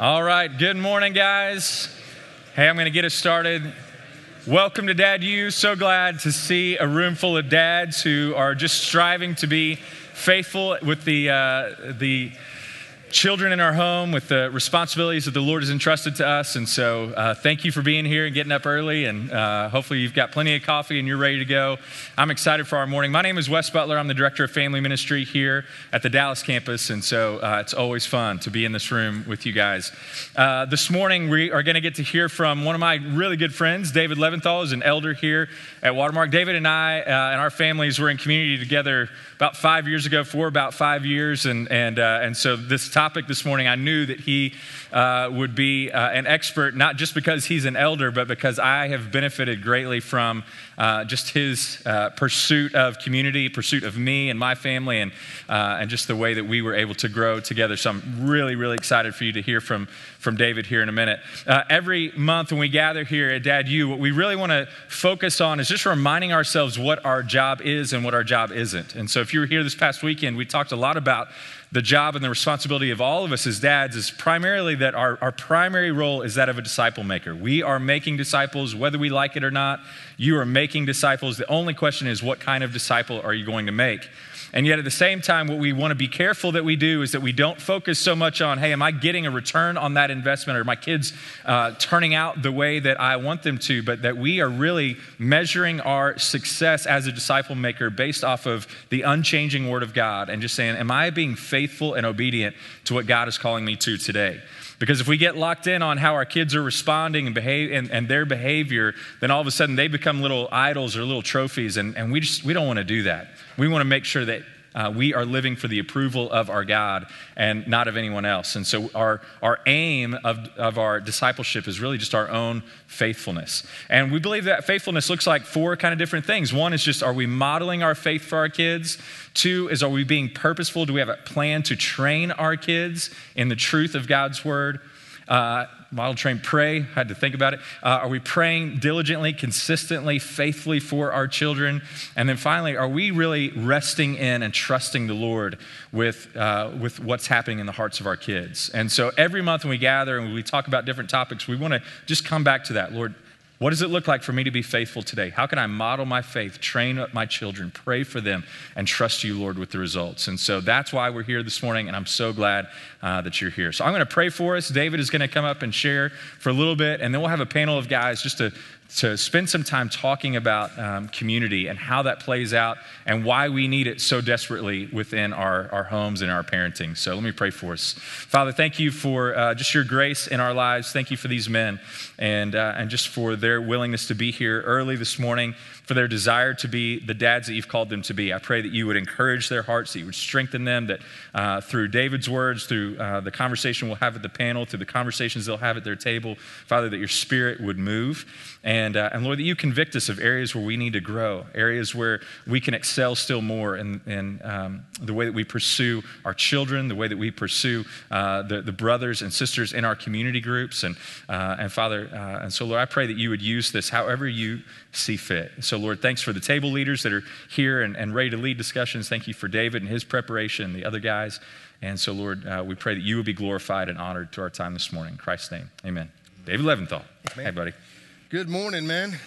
All right, good morning, guys. Hey, I'm going to get us started. Welcome to Dad U. So glad to see a room full of dads who are just striving to be faithful with the, uh, the children in our home with the responsibilities that the Lord has entrusted to us. And so, uh, thank you for being here and getting up early. And uh, hopefully, you've got plenty of coffee and you're ready to go. I'm excited for our morning. My name is Wes Butler. I'm the director of family ministry here at the Dallas campus. And so, uh, it's always fun to be in this room with you guys. Uh, this morning, we are going to get to hear from one of my really good friends, David Leventhal, is an elder here at Watermark. David and I uh, and our families were in community together about five years ago, for about five years. And, and, uh, and so, this topic this morning, I knew that he uh, would be uh, an expert, not just because he's an elder, but because I have benefited greatly from uh, just his uh, pursuit of community, pursuit of me and my family, and, uh, and just the way that we were able to grow together. So I'm really, really excited for you to hear from, from David here in a minute. Uh, every month when we gather here at Dad U, what we really want to focus on is just reminding ourselves what our job is and what our job isn't. And so if you were here this past weekend, we talked a lot about the job and the responsibility of all of us as dads is primarily that our, our primary role is that of a disciple maker. We are making disciples, whether we like it or not. You are making disciples. The only question is, what kind of disciple are you going to make? And yet, at the same time, what we want to be careful that we do is that we don't focus so much on, hey, am I getting a return on that investment? Or my kids uh, turning out the way that I want them to? But that we are really measuring our success as a disciple maker based off of the unchanging word of God and just saying, am I being faithful and obedient to what God is calling me to today? Because if we get locked in on how our kids are responding and, behave, and, and, their behavior, then all of a sudden they become little idols or little trophies. And, and we, just, we don't want to do that. We want to make sure that uh, we are living for the approval of our God and not of anyone else. And so, our, our aim of, of our discipleship is really just our own faithfulness. And we believe that faithfulness looks like four kind of different things. One is just, are we modeling our faith for our kids? Two is, are we being purposeful? Do we have a plan to train our kids in the truth of God's word? Uh, model train pray had to think about it. Uh, are we praying diligently consistently faithfully for our children? And then finally are we really resting in and trusting the lord with, uh, with what's happening in the hearts of our kids? And so every month when we gather and we talk about different topics we want to just come back to that. Lord what does it look like for me to be faithful today? How can I model my faith, train up my children, pray for them, and trust you, Lord, with the results? And so that's why we're here this morning, and I'm so glad uh, that you're here. So I'm going to pray for us. David is going to come up and share for a little bit, and then we'll have a panel of guys just to to spend some time talking about um, community and how that plays out and why we need it so desperately within our, our homes and our parenting. So let me pray for us. Father, thank you for uh, just your grace in our lives. Thank you for these men and, uh, and just for their willingness to be here early this morning for their desire to be the dads that you've called them to be. I pray that you would encourage their hearts, that you would strengthen them, that uh, through David's words, through uh, the conversation we'll have at the panel, through the conversations they'll have at their table, Father, that your spirit would move. And, uh, and Lord, that you convict us of areas where we need to grow, areas where we can excel still more in, in um, the way that we pursue our children, the way that we pursue uh, the, the brothers and sisters in our community groups. And, uh, and Father, uh, and so Lord, I pray that you would use this however you see fit. So, Lord, thanks for the table leaders that are here and, and ready to lead discussions. Thank you for David and his preparation, and the other guys. And so, Lord, uh, we pray that you would be glorified and honored to our time this morning. In Christ's name, amen. David Leventhal. Hey, buddy. Good morning, man.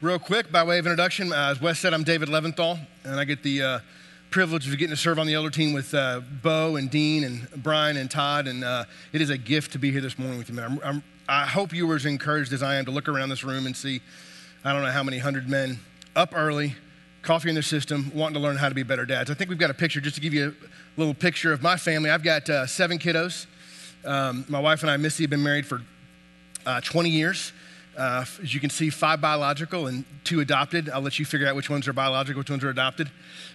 Real quick, by way of introduction, uh, as Wes said, I'm David Leventhal, and I get the uh, privilege of getting to serve on the elder team with uh, Bo and Dean and Brian and Todd, and uh, it is a gift to be here this morning with you, man. I'm, I'm, I hope you were as encouraged as I am to look around this room and see I don't know how many hundred men up early, coffee in their system, wanting to learn how to be better dads. I think we've got a picture just to give you a little picture of my family. I've got uh, seven kiddos. Um, my wife and I, Missy, have been married for uh, 20 years. Uh, as you can see, five biological and two adopted. I'll let you figure out which ones are biological, which ones are adopted.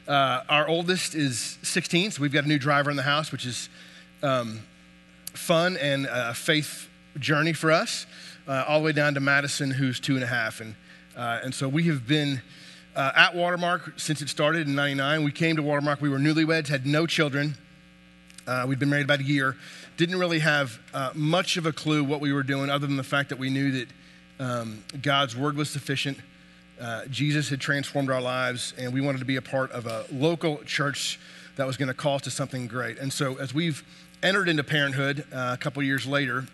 Uh, our oldest is 16, so we've got a new driver in the house, which is um, fun and a faith journey for us, uh, all the way down to Madison, who's two and a half. And uh, and so we have been uh, at Watermark since it started in 99. We came to Watermark, we were newlyweds, had no children. Uh, we'd been married about a year. Didn't really have uh, much of a clue what we were doing other than the fact that we knew that um, God's word was sufficient. Uh, Jesus had transformed our lives, and we wanted to be a part of a local church that was going to call us to something great. And so, as we've entered into parenthood uh, a couple years later,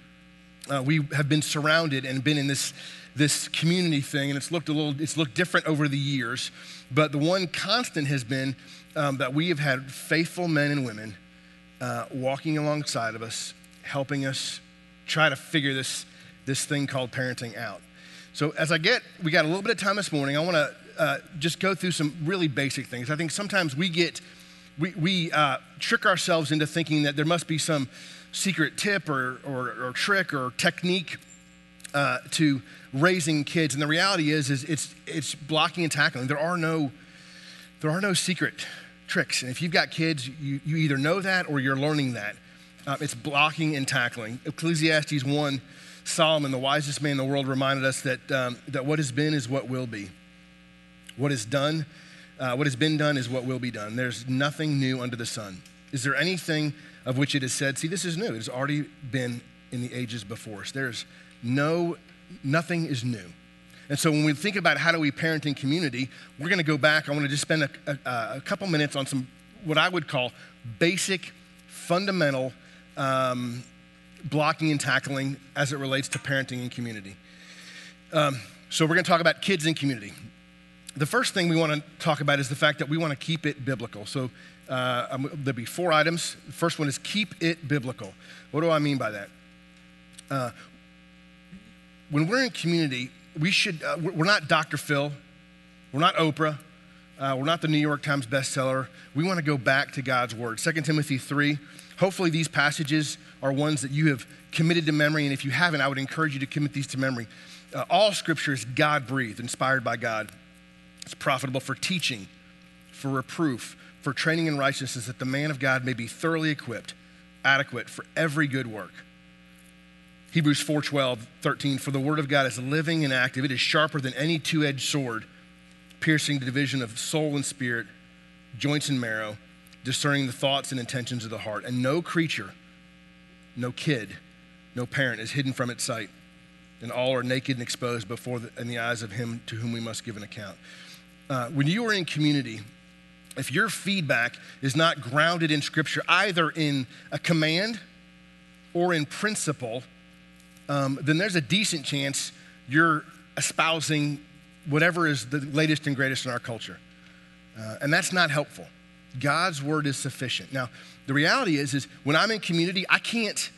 we have been surrounded and been in this this community thing, and it's looked a little, it's looked different over the years. But the one constant has been um, that we have had faithful men and women uh, walking alongside of us, helping us try to figure this, this thing called parenting out. So as I get, we got a little bit of time this morning. I want to uh, just go through some really basic things. I think sometimes we get, we, we uh, trick ourselves into thinking that there must be some secret tip or, or, or trick or technique uh, to raising kids. And the reality is, is it's, it's blocking and tackling. There are no, there are no secret tricks. And if you've got kids, you, you either know that or you're learning that. Uh, it's blocking and tackling. Ecclesiastes 1, Solomon, the wisest man in the world, reminded us that, um, that what has been is what will be. What is done, uh, what has been done is what will be done. There's nothing new under the sun. Is there anything of which it is said, see, this is new? It has already been in the ages before us. There's no, nothing is new. And so when we think about how do we parent in community, we're going to go back. I want to just spend a, a, a, couple minutes on some what I would call basic, fundamental um, blocking and tackling as it relates to parenting in community. Um, so we're going to talk about kids in community. The first thing we want to talk about is the fact that we want to keep it biblical. So uh, there'll be four items. The first one is keep it biblical. What do I mean by that? Uh, when we're in community, we should, uh, we're not Dr. Phil, we're not Oprah, uh, we're not the New York Times bestseller. We want to go back to God's Word. 2 Timothy 3. Hopefully, these passages are ones that you have committed to memory, and if you haven't, I would encourage you to commit these to memory. Uh, all scripture is God breathed, inspired by God. It's profitable for teaching, for reproof, for training in righteousness, that the man of God may be thoroughly equipped, adequate for every good work. Hebrews 4:12, 13, for the word of God is living and active. It is sharper than any two-edged sword, piercing the division of soul and spirit, joints and marrow, discerning the thoughts and intentions of the heart. And no creature, no kid, no parent is hidden from its sight. And all are naked and exposed before the, in the eyes of him to whom we must give an account. Uh, when you are in community, if your feedback is not grounded in Scripture, either in a command or in principle, um, then there's a decent chance you're espousing whatever is the latest and greatest in our culture. Uh, and that's not helpful. God's word is sufficient. Now, the reality is, is when I'm in community, I can't,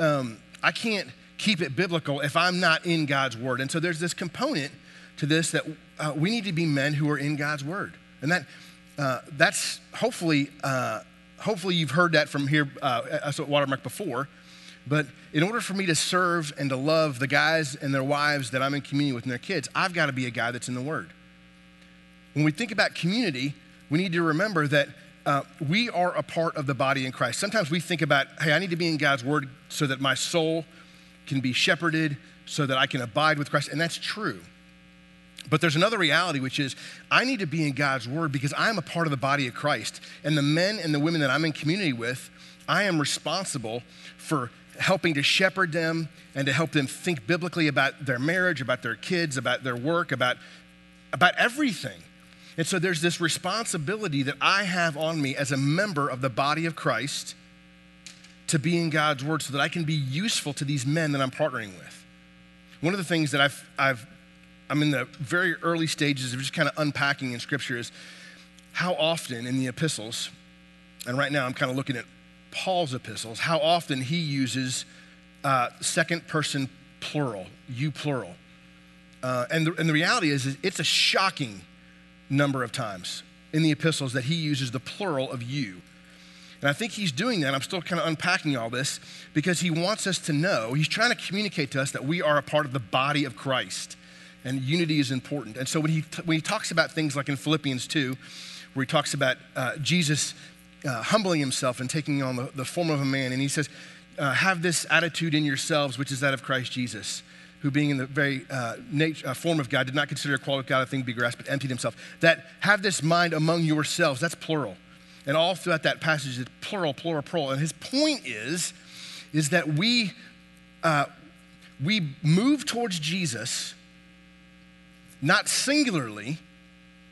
um, I can't keep it biblical if I'm not in God's word. And so there's this component to this that uh, we need to be men who are in God's word. And that, uh, that's hopefully, uh, hopefully you've heard that from here, uh, at Watermark before. But in order for me to serve and to love the guys and their wives that I'm in community with and their kids, I've got to be a guy that's in the Word. When we think about community, we need to remember that uh, we are a part of the body in Christ. Sometimes we think about, hey, I need to be in God's Word so that my soul can be shepherded, so that I can abide with Christ. And that's true. But there's another reality, which is I need to be in God's Word because I'm a part of the body of Christ. And the men and the women that I'm in community with, I am responsible for helping to shepherd them and to help them think biblically about their marriage, about their kids, about their work, about, about everything. And so there's this responsibility that I have on me as a member of the body of Christ to be in God's word so that I can be useful to these men that I'm partnering with. One of the things that I've, I've I'm in the very early stages of just kind of unpacking in scripture is how often in the epistles, and right now I'm kind of looking at Paul's epistles, how often he uses uh, second person plural, you plural. Uh, and, the, and the reality is, is, it's a shocking number of times in the epistles that he uses the plural of you. And I think he's doing that. I'm still kind of unpacking all this because he wants us to know, he's trying to communicate to us that we are a part of the body of Christ and unity is important. And so when he, when he talks about things like in Philippians 2, where he talks about uh, Jesus uh, humbling himself and taking on the, the, form of a man. And he says, uh, Have this attitude in yourselves, which is that of Christ Jesus, who, being in the very uh, uh, form of God, did not consider equality with God a thing to be grasped, but emptied himself. That have this mind among yourselves, that's plural. And all throughout that passage, it's plural, plural, plural. And his point is, is that we, uh, we move towards Jesus, not singularly,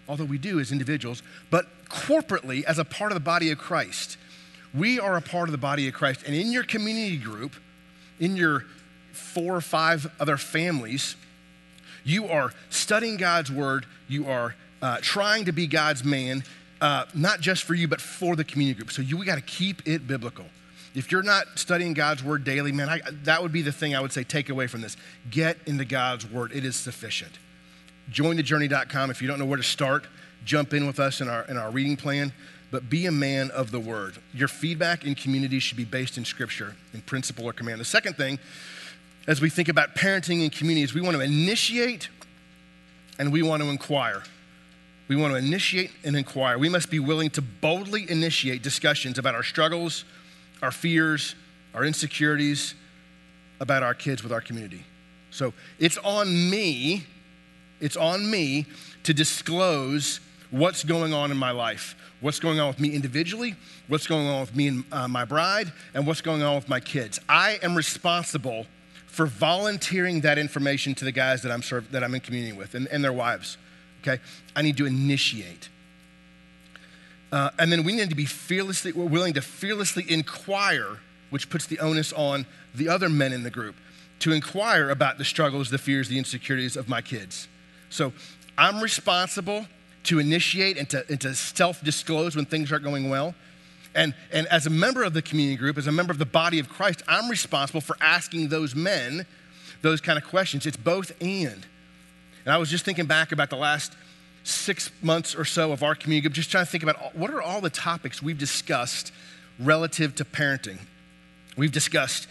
although we do as individuals, but corporately as a part of the body of Christ. We are a part of the body of Christ. And in your community group, in your four or five other families, you are studying God's word, you are uh, trying to be God's man, uh, not just for you, but for the community group. So you, we got to keep it biblical. If you're not studying God's word daily, man, I, that would be the thing I would say take away from this. Get into God's word, it is sufficient. Jointhejourney.com. If you don't know where to start, jump in with us in our, in our reading plan. But be a man of the word. Your feedback in community should be based in scripture, in principle or command. The second thing, as we think about parenting in communities, we want to initiate and we want to inquire. We want to initiate and inquire. We must be willing to boldly initiate discussions about our struggles, our fears, our insecurities, about our kids with our community. So it's on me, it's on me to disclose what's going on in my life, what's going on with me individually, what's going on with me and uh, my bride, and what's going on with my kids. I am responsible for volunteering that information to the guys that I'm, serve, that I'm in community with and, and their wives. Okay? I need to initiate. Uh, and then we need to be fearlessly, we're willing to fearlessly inquire, which puts the onus on the other men in the group to inquire about the struggles, the fears, the insecurities of my kids. So I'm responsible to initiate and to, and to self disclose when things aren't going well. And, and as a member of the community group, as a member of the body of Christ, I'm responsible for asking those men those kind of questions. It's both and. And I was just thinking back about the last six months or so of our community group, just trying to think about what are all the topics we've discussed relative to parenting. We've discussed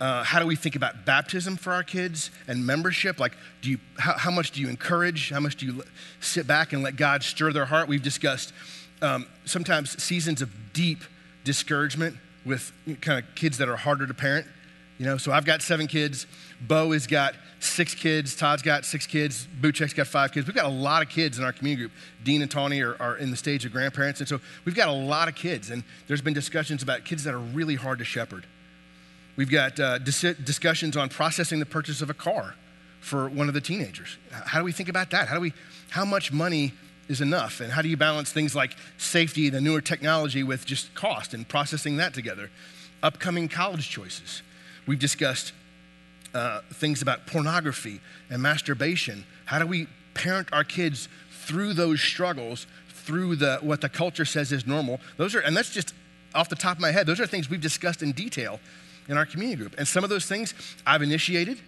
uh, how do we think about baptism for our kids and membership? Like, do you, how, how much do you encourage? How much do you sit back and let God stir their heart? We've discussed um, sometimes seasons of deep discouragement with kind of kids that are harder to parent. You know, so I've got seven kids. Bo has got six kids. Todd's got six kids. Buchek's got five kids. We've got a lot of kids in our community group. Dean and Tawny are, are, in the stage of grandparents. And so we've got a lot of kids. And there's been discussions about kids that are really hard to shepherd. We've got uh, dis- discussions on processing the purchase of a car for one of the teenagers. How do we think about that? How do we, how much money is enough? And how do you balance things like safety, the newer technology with just cost and processing that together? Upcoming college choices. We've discussed uh, things about pornography and masturbation. How do we parent our kids through those struggles, through the what the culture says is normal? Those are, and that's just off the top of my head. Those are things we've discussed in detail in our community group. And some of those things I've initiated,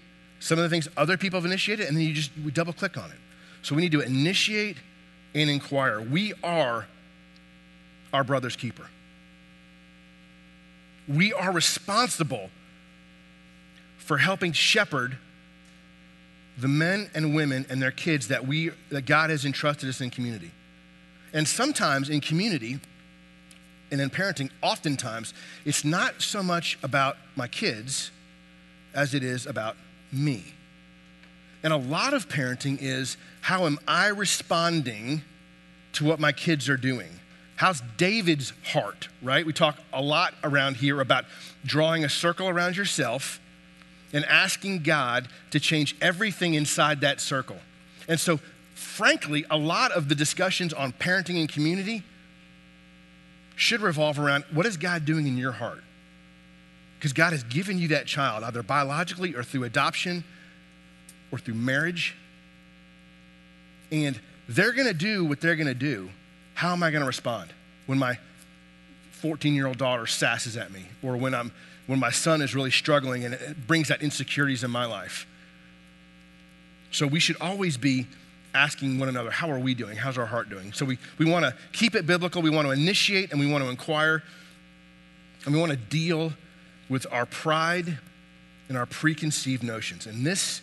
some of the things other people have initiated, and then you just we double click on it. So we need to initiate and inquire. We are our brother's keeper. We are responsible for helping shepherd the men and women and their kids that we that God has entrusted us in community. And sometimes in community and in parenting, oftentimes it's not so much about my kids as it is about me. And a lot of parenting is how am I responding to what my kids are doing? How's David's heart, right? We talk a lot around here about drawing a circle around yourself and asking God to change everything inside that circle. And so, frankly, a lot of the discussions on parenting and community should revolve around what is God doing in your heart? Because God has given you that child, either biologically or through adoption or through marriage. And they're going to do what they're going to do. How am I going to respond when my 14 year old daughter sasses at me or when I'm when my son is really struggling and it brings that insecurities in my life. So we should always be asking one another, how are we doing? How's our heart doing? So we, we want to keep it biblical, we want to initiate and we want to inquire, and we want to deal with our pride and our preconceived notions. And this,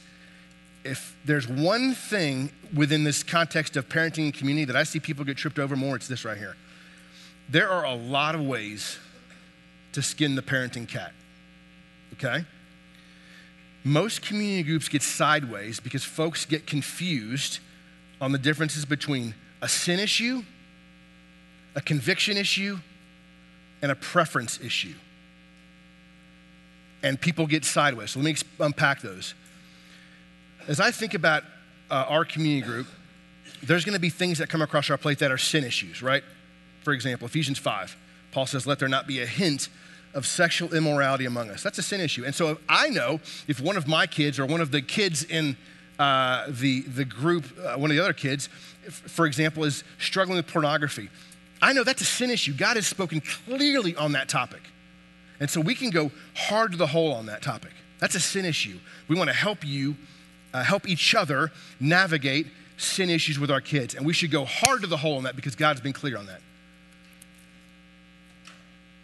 if there's one thing within this context of parenting and community that I see people get tripped over more, it's this right here. There are a lot of ways to skin the parenting cat. Okay? Most community groups get sideways because folks get confused on the differences between a sin issue, a conviction issue, and a preference issue. And people get sideways. So let me unpack those. As I think about uh, our community group, there's going to be things that come across our plate that are sin issues, right? For example, Ephesians 5, Paul says, Let there not be a hint of sexual immorality among us. That's a sin issue. And so I know if one of my kids or one of the kids in uh, the, the group, uh, one of the other kids, for example, is struggling with pornography, I know that's a sin issue. God has spoken clearly on that topic. And so we can go hard to the hole on that topic. That's a sin issue. We want to help you, uh, help each other navigate sin issues with our kids. And we should go hard to the hole on that because God's been clear on that.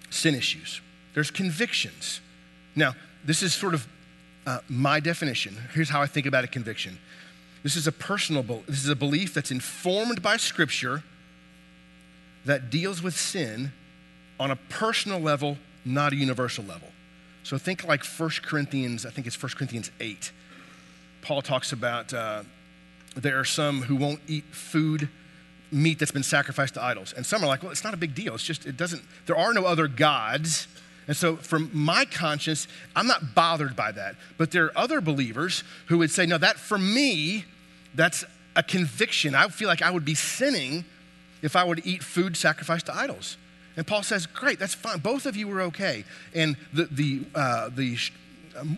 Sin issues. There's convictions. Now, this is sort of uh, my definition. Here's how I think about a conviction. This is a personal, this is a belief that's informed by Scripture that deals with sin on a personal level, not a universal level. So think like 1 Corinthians, I think it's 1 Corinthians 8. Paul talks about uh, there are some who won't eat food, meat that's been sacrificed to idols. And some are like, well, it's not a big deal. It's just, it doesn't, there are no other gods. And so, from my conscience, I'm not bothered by that. But there are other believers who would say, no, that for me, that's a conviction. I feel like I would be sinning if I to eat food sacrificed to idols. And Paul says, Great, that's fine. Both of you were okay. And the, the, uh, the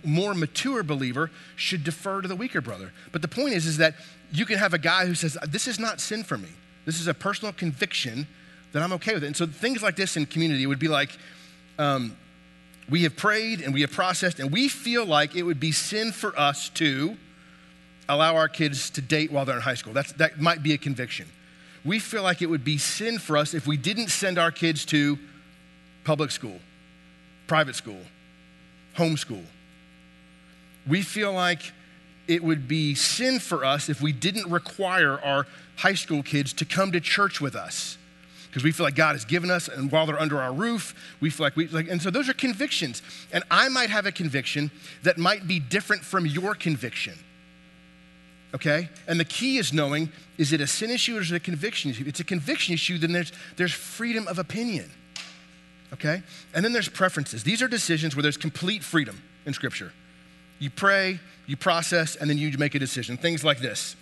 more mature believer should defer to the weaker brother. But the point is, is that you can have a guy who says, This is not sin for me. This is a personal conviction that I'm okay with it. And so things like this in community would be like, um, we have prayed and we have processed, and we feel like it would be sin for us to allow our kids to date while they're in high school. That's, that might be a conviction we feel like it would be sin for us if we didn't send our kids to public school, private school, homeschool. We feel like it would be sin for us if we didn't require our high school kids to come to church with us because we feel like God has given us, and while they're under our roof, we feel like we like, and so those are convictions. And I might have a conviction that might be different from your conviction okay? And the key is knowing is it a sin issue or is it a conviction issue? If it's a conviction issue, then there's, there's freedom of opinion, okay? And then there's preferences. These are decisions where there's complete freedom in Scripture. You pray, you process, and then you make a decision. Things like this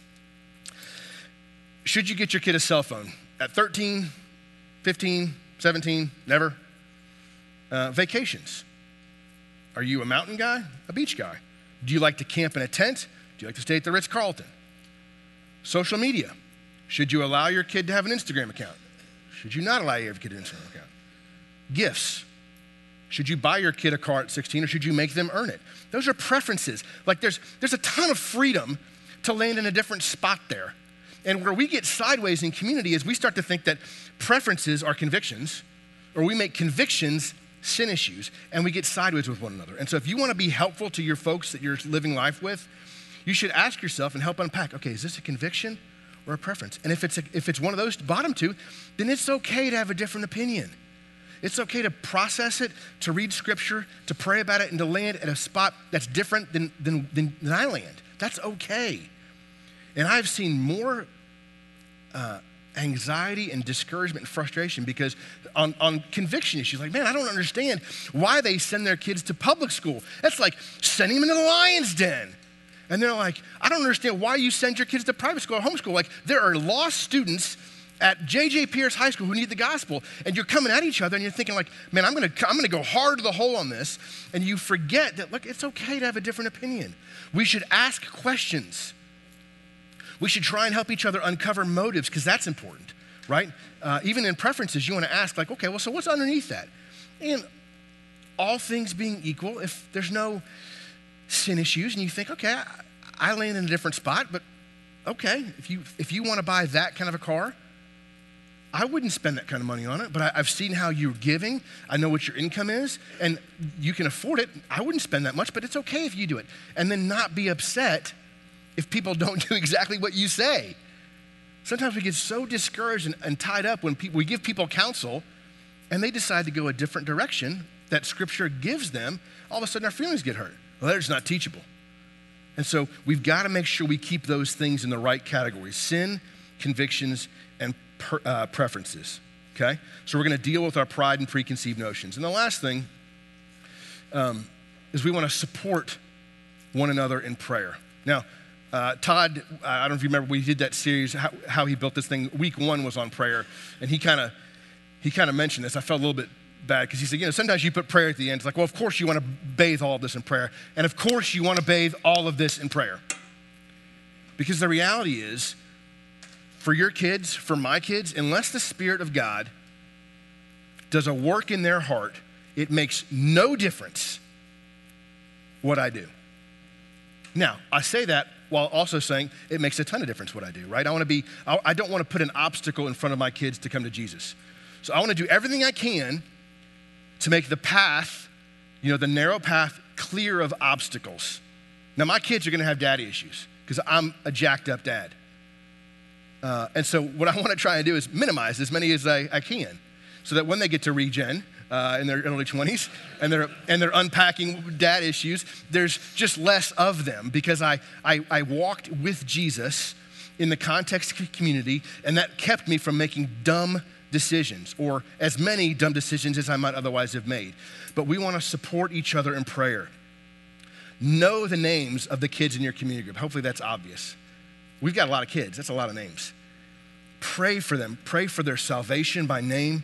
Should you get your kid a cell phone? At 13, 15, 17, never? Uh, vacations. Are you a mountain guy, a beach guy? Do you like to camp in a tent? Do you like to stay at the Ritz Carlton? Social media. Should you allow your kid to have an Instagram account? Should you not allow your kid an Instagram account? Gifts. Should you buy your kid a car at 16 or should you make them earn it? Those are preferences. Like there's, there's a ton of freedom to land in a different spot there. And where we get sideways in community is we start to think that preferences are convictions, or we make convictions sin issues, and we get sideways with one another. And so if you want to be helpful to your folks that you're living life with, you should ask yourself and help unpack okay, is this a conviction or a preference? And if it's, a, if it's one of those bottom two, then it's okay to have a different opinion. It's okay to process it, to read scripture, to pray about it, and to land at a spot that's different than, than, than, than I land. That's okay. And I've seen more uh, anxiety and discouragement and frustration because on, on conviction issues, like, man, I don't understand why they send their kids to public school. That's like sending them into the lion's den. And they're like, I don't understand why you send your kids to private school or homeschool. Like, there are lost students at J.J. Pearce High School who need the gospel, and you're coming at each other and you're thinking, like, man, I'm gonna, I'm gonna go hard to the hole on this. And you forget that, look, it's okay to have a different opinion. We should ask questions. We should try and help each other uncover motives, because that's important, right? Uh, even in preferences, you wanna ask, like, okay, well, so what's underneath that? And all things being equal, if there's no sin issues, and you think, okay, I, I land in a different spot, but okay, if you if you want to buy that kind of a car, I wouldn't spend that kind of money on it, but I, have seen how you're giving. I know what your income is, and you can afford it. I wouldn't spend that much, but it's okay if you do it. And then not be upset if people don't do exactly what you say. Sometimes we get so discouraged and, and tied up when people, we give people counsel and they decide to go a different direction that Scripture gives them. All of a sudden, our feelings get hurt. Well, not teachable. And so we've got to make sure we keep those things in the right categories sin, convictions, and per, uh, preferences. Okay? So we're going to deal with our pride and preconceived notions. And the last thing um, is we want to support one another in prayer. Now, Uh, Todd, I don't know if you remember, we did that series, how, how he built this thing. Week one was on prayer, and he kind of he kind of mentioned this. I felt a little bit bad because he said, you know, sometimes you put prayer at the end. It's like, well, of course you want to bathe all of this in prayer, and of course you want to bathe all of this in prayer, because the reality is, for your kids, for my kids, unless the Spirit of God does a work in their heart, it makes no difference what I do. Now, I say that while also saying it makes a ton of difference what I do, right? I want to be, I don't want to put an obstacle in front of my kids to come to Jesus. So I want to do everything I can to make the path, you know, the narrow path clear of obstacles. Now, my kids are going to have daddy issues because I'm a jacked up dad. Uh, and so, what I want to try and do is minimize as many as I, I can so that when they get to regen, uh, in their early 20s and they're, and they're unpacking dad issues, there's just less of them because I, I, I walked with Jesus in the context of community, and that kept me from making dumb decisions or as many dumb decisions as I might otherwise have made. But we want to support each other in prayer. Know the names of the kids in your community group. Hopefully, that's obvious. We've got a lot of kids, that's a lot of names. Pray for them, pray for their salvation by name,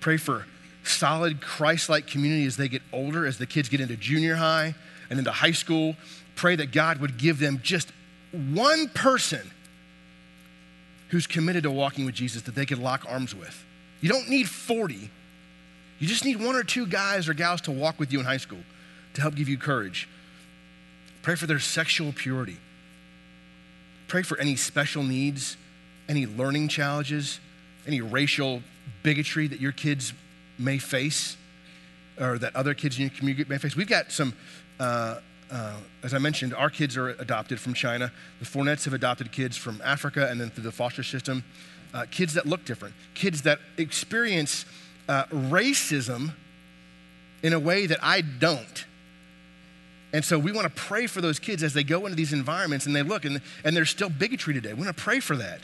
pray for solid Christ like community as they get older, as the kids get into junior high and into high school. Pray that God would give them just one person who's committed to walking with Jesus that they could lock arms with. You don't need 40. You just need one or two guys or gals to walk with you in high school to help give you courage. Pray for their sexual purity. Pray for any special needs, any learning challenges, any racial bigotry that your kids may face or that other kids in your community may face. We've got some, uh, uh, as I mentioned, our kids are adopted from China. The Fournettes have adopted kids from Africa and then through the foster system. Uh, kids that look different, kids that experience uh, racism in a way that I don't. And so we want to pray for those kids as they go into these environments and they look and, and there's still bigotry today. We want to pray for that.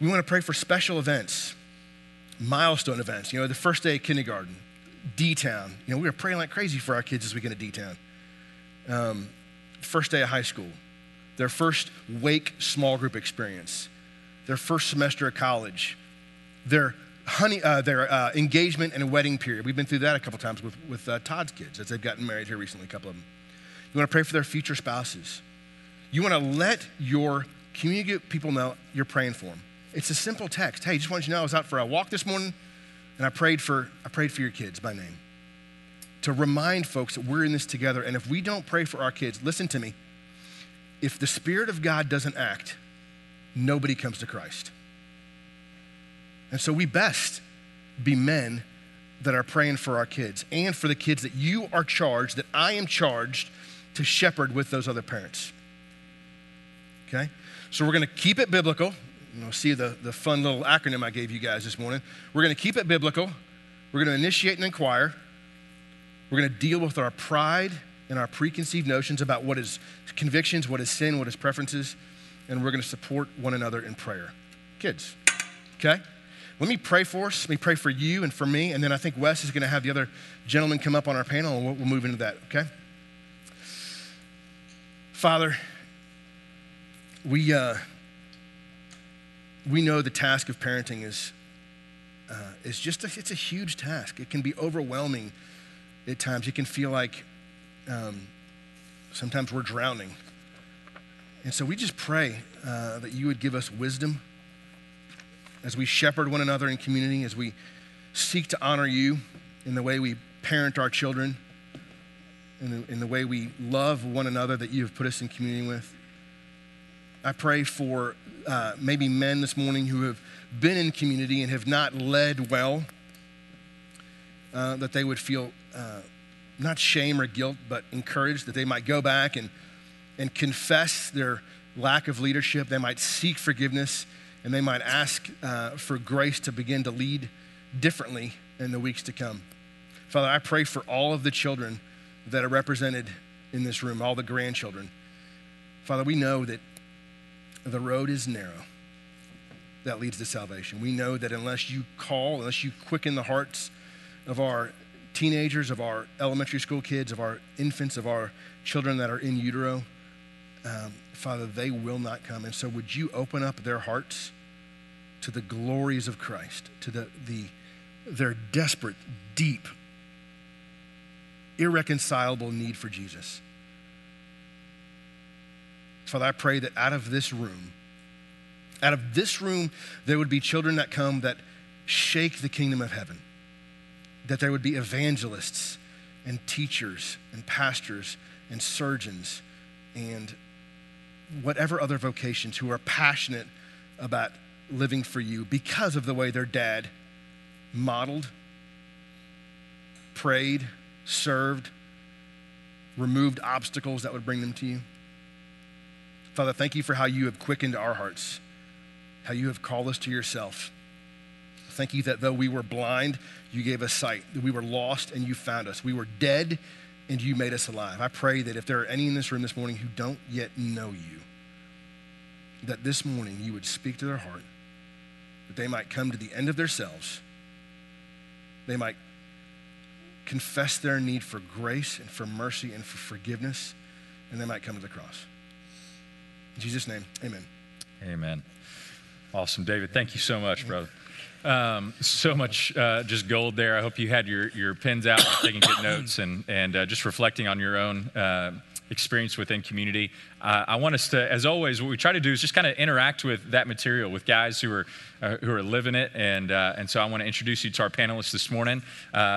We want to pray for special events milestone events. You know, the first day of kindergarten, D Town. You know, we were praying like crazy for our kids as we get to D Town. Um, first day of high school, their first wake small group experience, their first semester of college, their honey, uh, their uh, engagement and wedding period. We've been through that a couple times with, with uh, Todd's kids as they've gotten married here recently, a couple of them. You want to pray for their future spouses. You want to let your community people know you're praying for them. It's a simple text. Hey, just want you to know I was out for a walk this morning and I prayed for I prayed for your kids by name. To remind folks that we're in this together and if we don't pray for our kids, listen to me. If the spirit of God doesn't act, nobody comes to Christ. And so we best be men that are praying for our kids and for the kids that you are charged, that I am charged to shepherd with those other parents. Okay? So we're going to keep it biblical you know, see the, the fun little acronym I gave you guys this morning. We're going to keep it biblical. We're going to initiate and inquire. We're going to deal with our pride and our preconceived notions about what is convictions, what is sin, what is preferences, and we're going to support one another in prayer. Kids, okay? Let me pray for us. Let me pray for you and for me, and then I think Wes is going to have the other gentlemen come up on our panel, and we'll, we'll move into that, okay? Father, we. Uh, we know the task of parenting is, uh, is just a, it's a huge task. It can be overwhelming at times. It can feel like um, sometimes we're drowning. And so we just pray uh, that you would give us wisdom as we shepherd one another in community, as we seek to honor you in the way we parent our children, in the, in the way we love one another that you have put us in community with. I pray for uh, maybe men this morning who have been in community and have not led well, uh, that they would feel uh, not shame or guilt, but encouraged that they might go back and, and confess their lack of leadership. They might seek forgiveness and they might ask uh, for grace to begin to lead differently in the weeks to come. Father, I pray for all of the children that are represented in this room, all the grandchildren. Father, we know that the road is narrow that leads to salvation. We know that unless you call, unless you quicken the hearts of our teenagers, of our elementary school kids, of our infants, of our children that are in utero, um, Father, they will not come. And so, would you open up their hearts to the glories of Christ, to the, the their desperate, deep, irreconcilable need for Jesus? Father, I pray that out of this room, out of this room, there would be children that come that shake the kingdom of heaven, that there would be evangelists and teachers and pastors and surgeons and whatever other vocations who are passionate about living for you because of the way their dad modeled, prayed, served, removed obstacles that would bring them to you. Father, thank you for how you have quickened our hearts, how you have called us to yourself. Thank you that though we were blind, you gave us sight, that we were lost and you found us. We were dead and you made us alive. I pray that if there are any in this room this morning who don't yet know you, that this morning you would speak to their heart, that they might come to the end of themselves, they might confess their need for grace and for mercy and for forgiveness, and they might come to the cross. In Jesus' name, amen. Amen. Awesome, David. Thank you so much, brother. Um, so much uh, just gold there. I hope you had your, your pens out, taking good notes, and, and uh, just reflecting on your own uh, experience within community. Uh, I want us to, as always, what we try to do is just kind of interact with that material with guys who are uh, who are living it, and uh, and so I want to introduce you to our panelists this morning.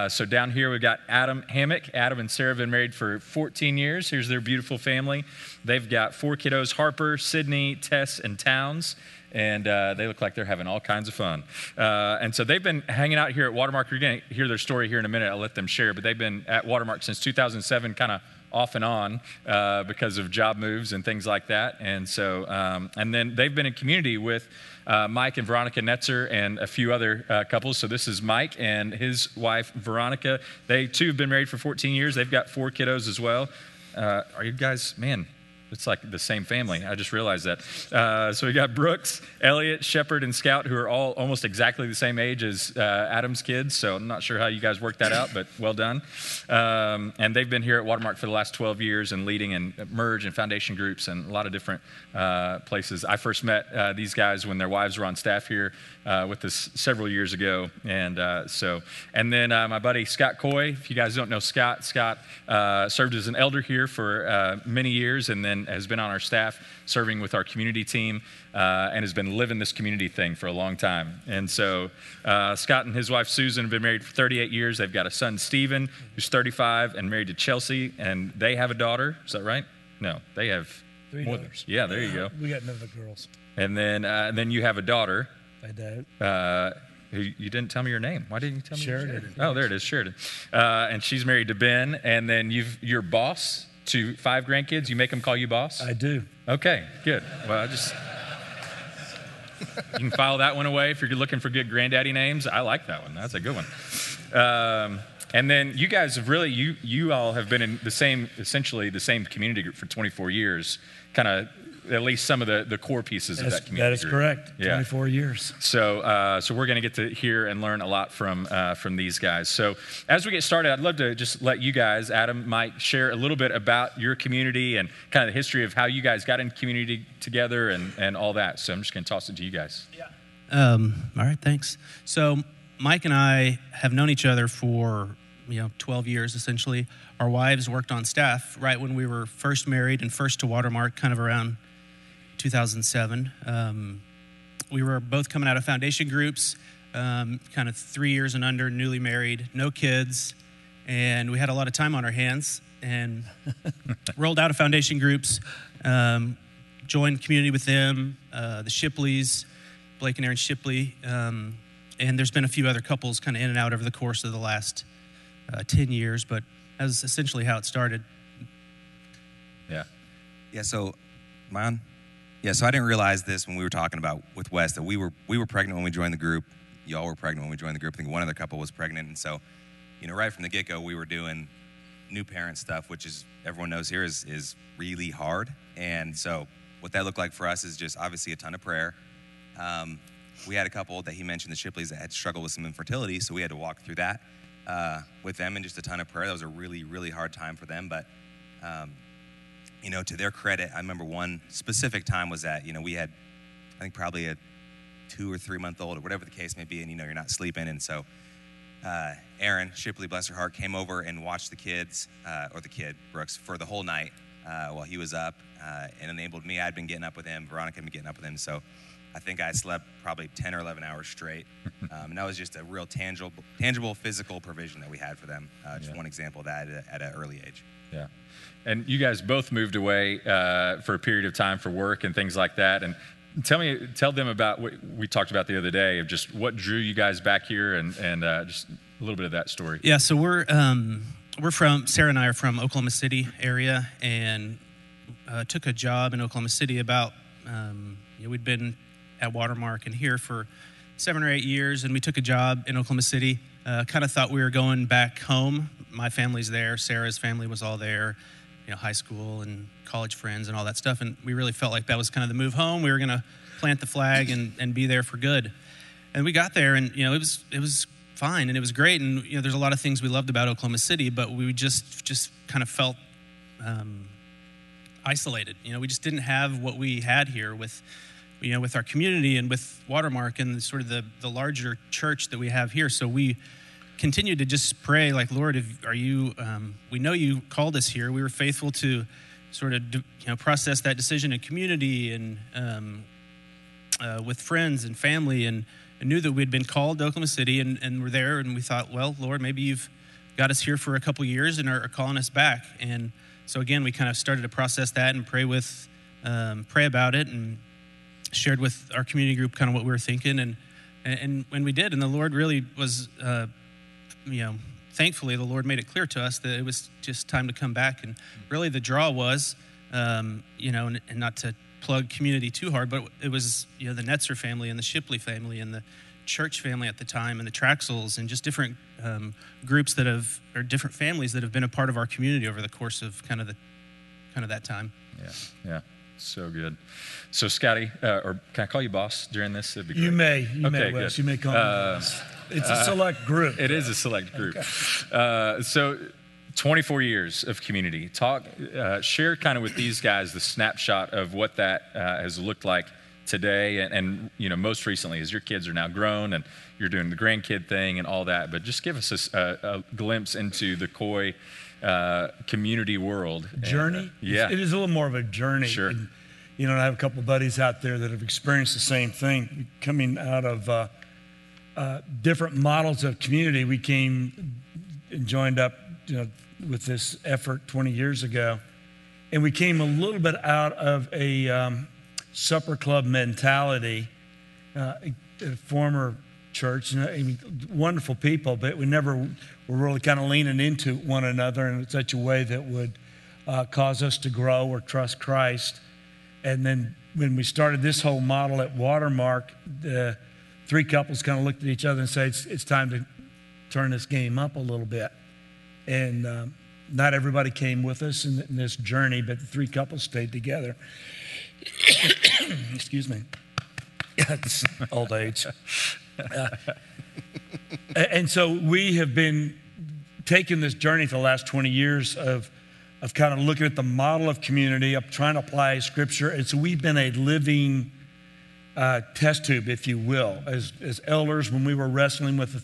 so down here we've got Adam Hammock. Adam and Sarah have been married for 14 years. Here's their beautiful family. They've got four kiddos: Harper, Sydney, Tess, and Towns and uh, they look like they're having all kinds of fun. Uh, and so they've been hanging out here at Watermark. You're going to hear their story here in a minute. I'll let them share, but they've been at Watermark since 2007, kind of off and on uh, because of job moves and things like that. And so, um, and then they've been in community with uh, Mike and Veronica Netzer and a few other uh, couples. So this is Mike and his wife Veronica. They too have been married for 14 years. They've got four kiddos as well. Uh, are you guys, man? It's like the same family. I just realized that. Uh, so we got Brooks, Elliot, Shepard, and Scout, who are all almost exactly the same age as uh, Adam's kids. So I'm not sure how you guys worked that out, but well done. Um, and they've been here at Watermark for the last 12 years and leading and merge and foundation groups and a lot of different uh, places. I first met uh, these guys when their wives were on staff here uh, with us several years ago. And uh, so, and then my buddy Scott Coy. If you guys don't know Scott, Scott served as an elder here for many years, and then has been on our staff serving with our community team uh, and has been living this community thing for a long time. And so uh, Scott and his wife Susan have been married for 38 years. They've got a son, Stephen, who's 35 and married to Chelsea, and they have a daughter. Is that right? No, they have three more daughters. Yeah, there you go. We got none of the girls. And then, uh, and then you have a daughter. I do. Uh, you didn't tell me your name. Why didn't you tell me? Sheridan. Oh, there it is, Sheridan. Uh, and she's married to Ben. And then you've your boss to five grandkids, you make them call you boss? I do. Okay, good. Well, I just. you can file that one away if you're looking for good granddaddy names. I like that one. That's a good one. Um, and then you guys have really, you, you all have been in the same, essentially the same community group for 24 years, kind of at least some of the, the core pieces That's, of that community. That is group. correct. Yeah. 24 years. So, uh, so we're going to get to hear and learn a lot from uh, from these guys. So, as we get started, I'd love to just let you guys, Adam, Mike, share a little bit about your community and kind of the history of how you guys got in community together and and all that. So, I'm just going to toss it to you guys. Yeah. Um, all right. Thanks. So, Mike and I have known each other for you know 12 years essentially. Our wives worked on staff right when we were first married and first to Watermark, kind of around 2007. Um, we were both coming out of foundation groups, um, kind of three years and under, newly married, no kids, and we had a lot of time on our hands and rolled out of foundation groups, um, joined community with them, uh, the Shipleys, Blake and Erin Shipley, um, and there's been a few other couples kind of in and out over the course of the last uh, 10 years, but that's essentially how it started. Yeah. Yeah, so, man, yeah, so I didn't realize this when we were talking about with Wes that we were we were pregnant when we joined the group. Y'all were pregnant when we joined the group. I think one other couple was pregnant, and so, you know, right from the get go, we were doing new parent stuff, which is everyone knows here is is really hard. And so, what that looked like for us is just obviously a ton of prayer. Um, we had a couple that he mentioned, the Shipleys, that had struggled with some infertility, so we had to walk through that uh, with them and just a ton of prayer. That was a really really hard time for them, but. Um, you know, to their credit, I remember one specific time was that, you know, we had, I think probably a two or three month old or whatever the case may be, and you know, you're not sleeping. And so uh, Erin Shipley, bless her heart, came over and watched the kids, uh, or the kid, Brooks, for the whole night uh, while he was up uh, and enabled me. I'd been getting up with him, Veronica had been getting up with him. So I think I slept probably 10 or 11 hours straight. Um, and that was just a real tangible, tangible physical provision that we had for them. Uh, just Yeah. one example of that at, a- at an early age. Yeah. And you guys both moved away uh, for a period of time for work and things like that. And tell me, tell them about what we talked about the other day of just what drew you guys back here and, and uh, just a little bit of that story. Yeah, so we're um, we're from Sarah and I are from Oklahoma City area, and uh, took a job in Oklahoma City. About um, you know, we'd been at Watermark and here for seven or eight years, and we took a job in Oklahoma City. Uh, kind of thought we were going back home. My family's there. Sarah's family was all there. You know, high school and college friends and all that stuff. And we really felt like that was kind of the move home. We were going to plant the flag and, and be there for good. And we got there, and you know, it was it was fine, and it was great. And you know, there's a lot of things we loved about Oklahoma City, but we just just kind of felt um, isolated. You know, we just didn't have what we had here with you know with our community and with Watermark and sort of the the larger church that we have here. So we continue to just pray, like, Lord, if, are you? Um, we know you called us here. We were faithful to sort of you know process that decision in community and um, uh, with friends and family and, knew that we'd been called to Oklahoma City and, and were there and we thought, well, Lord, maybe you've got us here for a couple years and are, are calling us back. And so again, we kind of started to process that and pray with, um, pray about it and shared with our community group kind of what we were thinking and and when we did, and the Lord really was, uh, you know, thankfully the Lord made it clear to us that it was just time to come back. And really, the draw was, um, you know, and, and not to plug community too hard, but it was, you know, the Netzer family and the Shipley family and the church family at the time and the Traxels and just different um, groups that have or different families that have been a part of our community over the course of kind of the kind of that time. Yeah. Yeah. So good. So, Scotty, uh, or can I call you boss during this? It'd be You may. You Okay, may, Wes. good. You may call me Uh, Wes. It's a select group. It is a select group. Uh, so, 24 years of community. Talk, uh, share kind of with these guys the snapshot of what that uh, has looked like today, and, and you know, most recently, as your kids are now grown and you're doing the grandkid thing and all that. But just give us a glimpse into the Koi uh, community world. And, uh, journey. yeah. It is a little more of a journey. Sure. And, you know, I have a couple buddies out there that have experienced the same thing. Coming out of uh, uh, different models of community, we came and joined up you know, with this effort 20 years ago. And we came a little bit out of a um, supper club mentality. Uh, a, a former church, I mean, wonderful people, but we never were really kind of leaning into one another in such a way that would uh, cause us to grow or trust Christ. And then when we started this whole model at Watermark, the three couples kind of looked at each other and said, it's, it's time to turn this game up a little bit. And um, not everybody came with us in, in this journey, but the three couples stayed together. Excuse me. it's old age. Uh, and so we have been taking this journey for the last 20 years of, of kind of looking at the model of community, of trying to apply scripture. And so we've been a living uh, test tube, if you will, as, as elders when we were wrestling with the,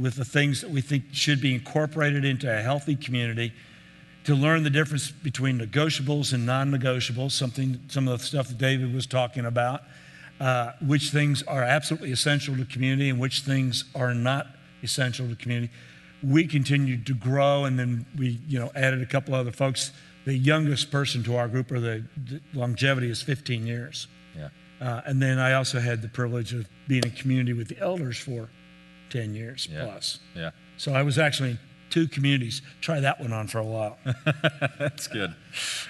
with the things that we think should be incorporated into a healthy community to learn the difference between negotiables and non-negotiables, something, some of the stuff that David was talking about, uh, which things are absolutely essential to community and which things are not essential to community. We continued to grow, and then we, you know, added a couple other folks. The youngest person to our group, or the, the longevity, is 15 years. Yeah. Uh, and then I also had the privilege of being in community with the elders for 10 years Yeah. plus. Yeah. So I was actually two communities. Try that one on for a while. That's good.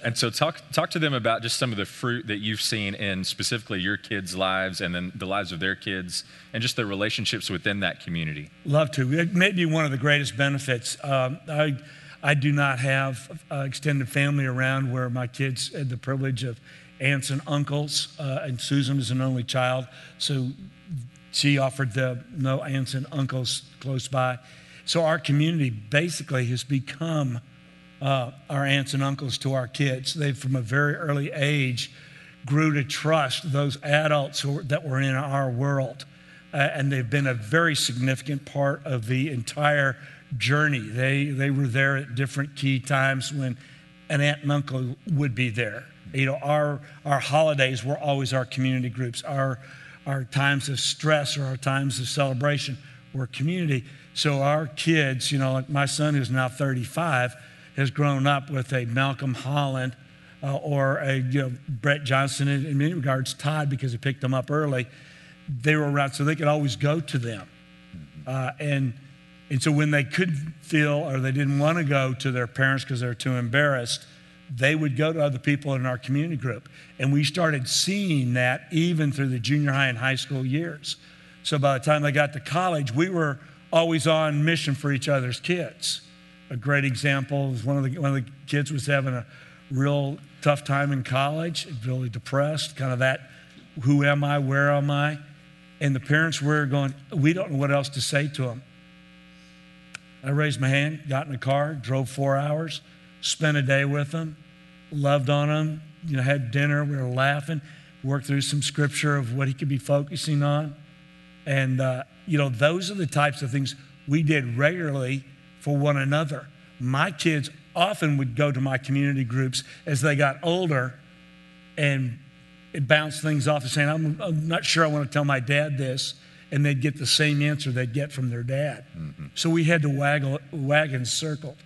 And so talk talk to them about just some of the fruit that you've seen in specifically your kids' lives and then the lives of their kids and just their relationships within that community. Love to. It may be one of the greatest benefits. Um, I, I do not have uh, extended family around where my kids had the privilege of aunts and uncles, uh, and Susan is an only child, so she offered the no aunts and uncles close by. So our community basically has become uh, our aunts and uncles to our kids. They, from a very early age, grew to trust those adults who, that were in our world. Uh, and they've been a very significant part of the entire journey. They, they were there at different key times when an aunt and uncle would be there. You know, our, our holidays were always our community groups. Our, our times of stress or our times of celebration were community. So our kids, you know, like my son who's now 35, has grown up with a Malcolm Holland uh, or a you know, Brett Johnson, in, in many regards, Todd, because he picked them up early. They were around, so they could always go to them. Uh, and, and so when they couldn't feel or they didn't want to go to their parents because they were too embarrassed, they would go to other people in our community group. And we started seeing that even through the junior high and high school years. So by the time they got to college, we were always on mission for each other's kids. A great example is one of the, one of the kids was having a real tough time in college, really depressed, kind of that who am I, where am I? And the parents were going, we don't know what else to say to him. I raised my hand, got in the car, drove four hours, spent a day with him, loved on him, you know, had dinner, we were laughing, worked through some scripture of what he could be focusing on. And, uh, you know, those are the types of things we did regularly for one another. My kids often would go to my community groups as they got older and it bounced things off of saying, I'm, I'm not sure I want to tell my dad this. And they'd get the same answer they'd get from their dad. Mm-hmm. So we had to waggle, wagon circled.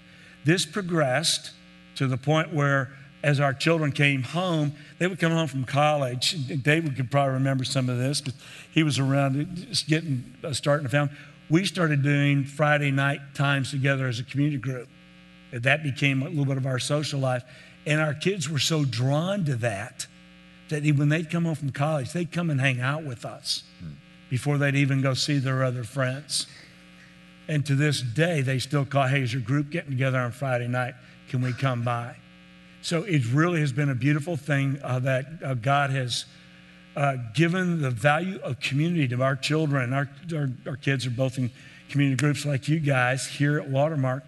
This progressed to the point where, as our children came home, they would come home from college. David could probably remember some of this because he was around just getting uh, starting a family. We started doing Friday night times together as a community group. That became a little bit of our social life. And our kids were so drawn to that that when they'd come home from college, they'd come and hang out with us before they'd even go see their other friends. And to this day, they still call, hey, is your group getting together on Friday night? Can we come by? So it really has been a beautiful thing uh, that uh, God has uh, given the value of community to our children. Our, our, our kids are both in community groups like you guys here at Watermark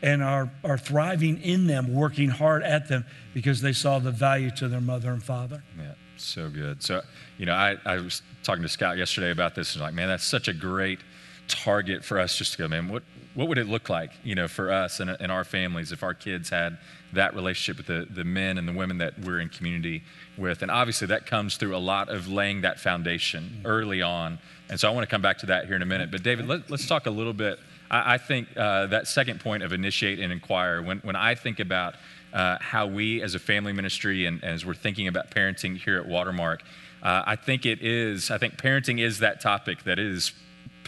and are, are thriving in them, working hard at them because they saw the value to their mother and father. Yeah, so good. So, you know, I, I was talking to Scott yesterday about this and like, man, that's such a great target for us just to go, man, what, what would it look like, you know, for us and, and our families if our kids had that relationship with the, the men and the women that we're in community with? And obviously that comes through a lot of laying that foundation early on. And so I want to come back to that here in a minute. But David, let, let's talk a little bit I, I think uh, that second point of initiate and inquire, when, when I think about uh, how we as a family ministry and, and, as we're thinking about parenting here at Watermark, uh, I think it is, I think parenting is that topic that is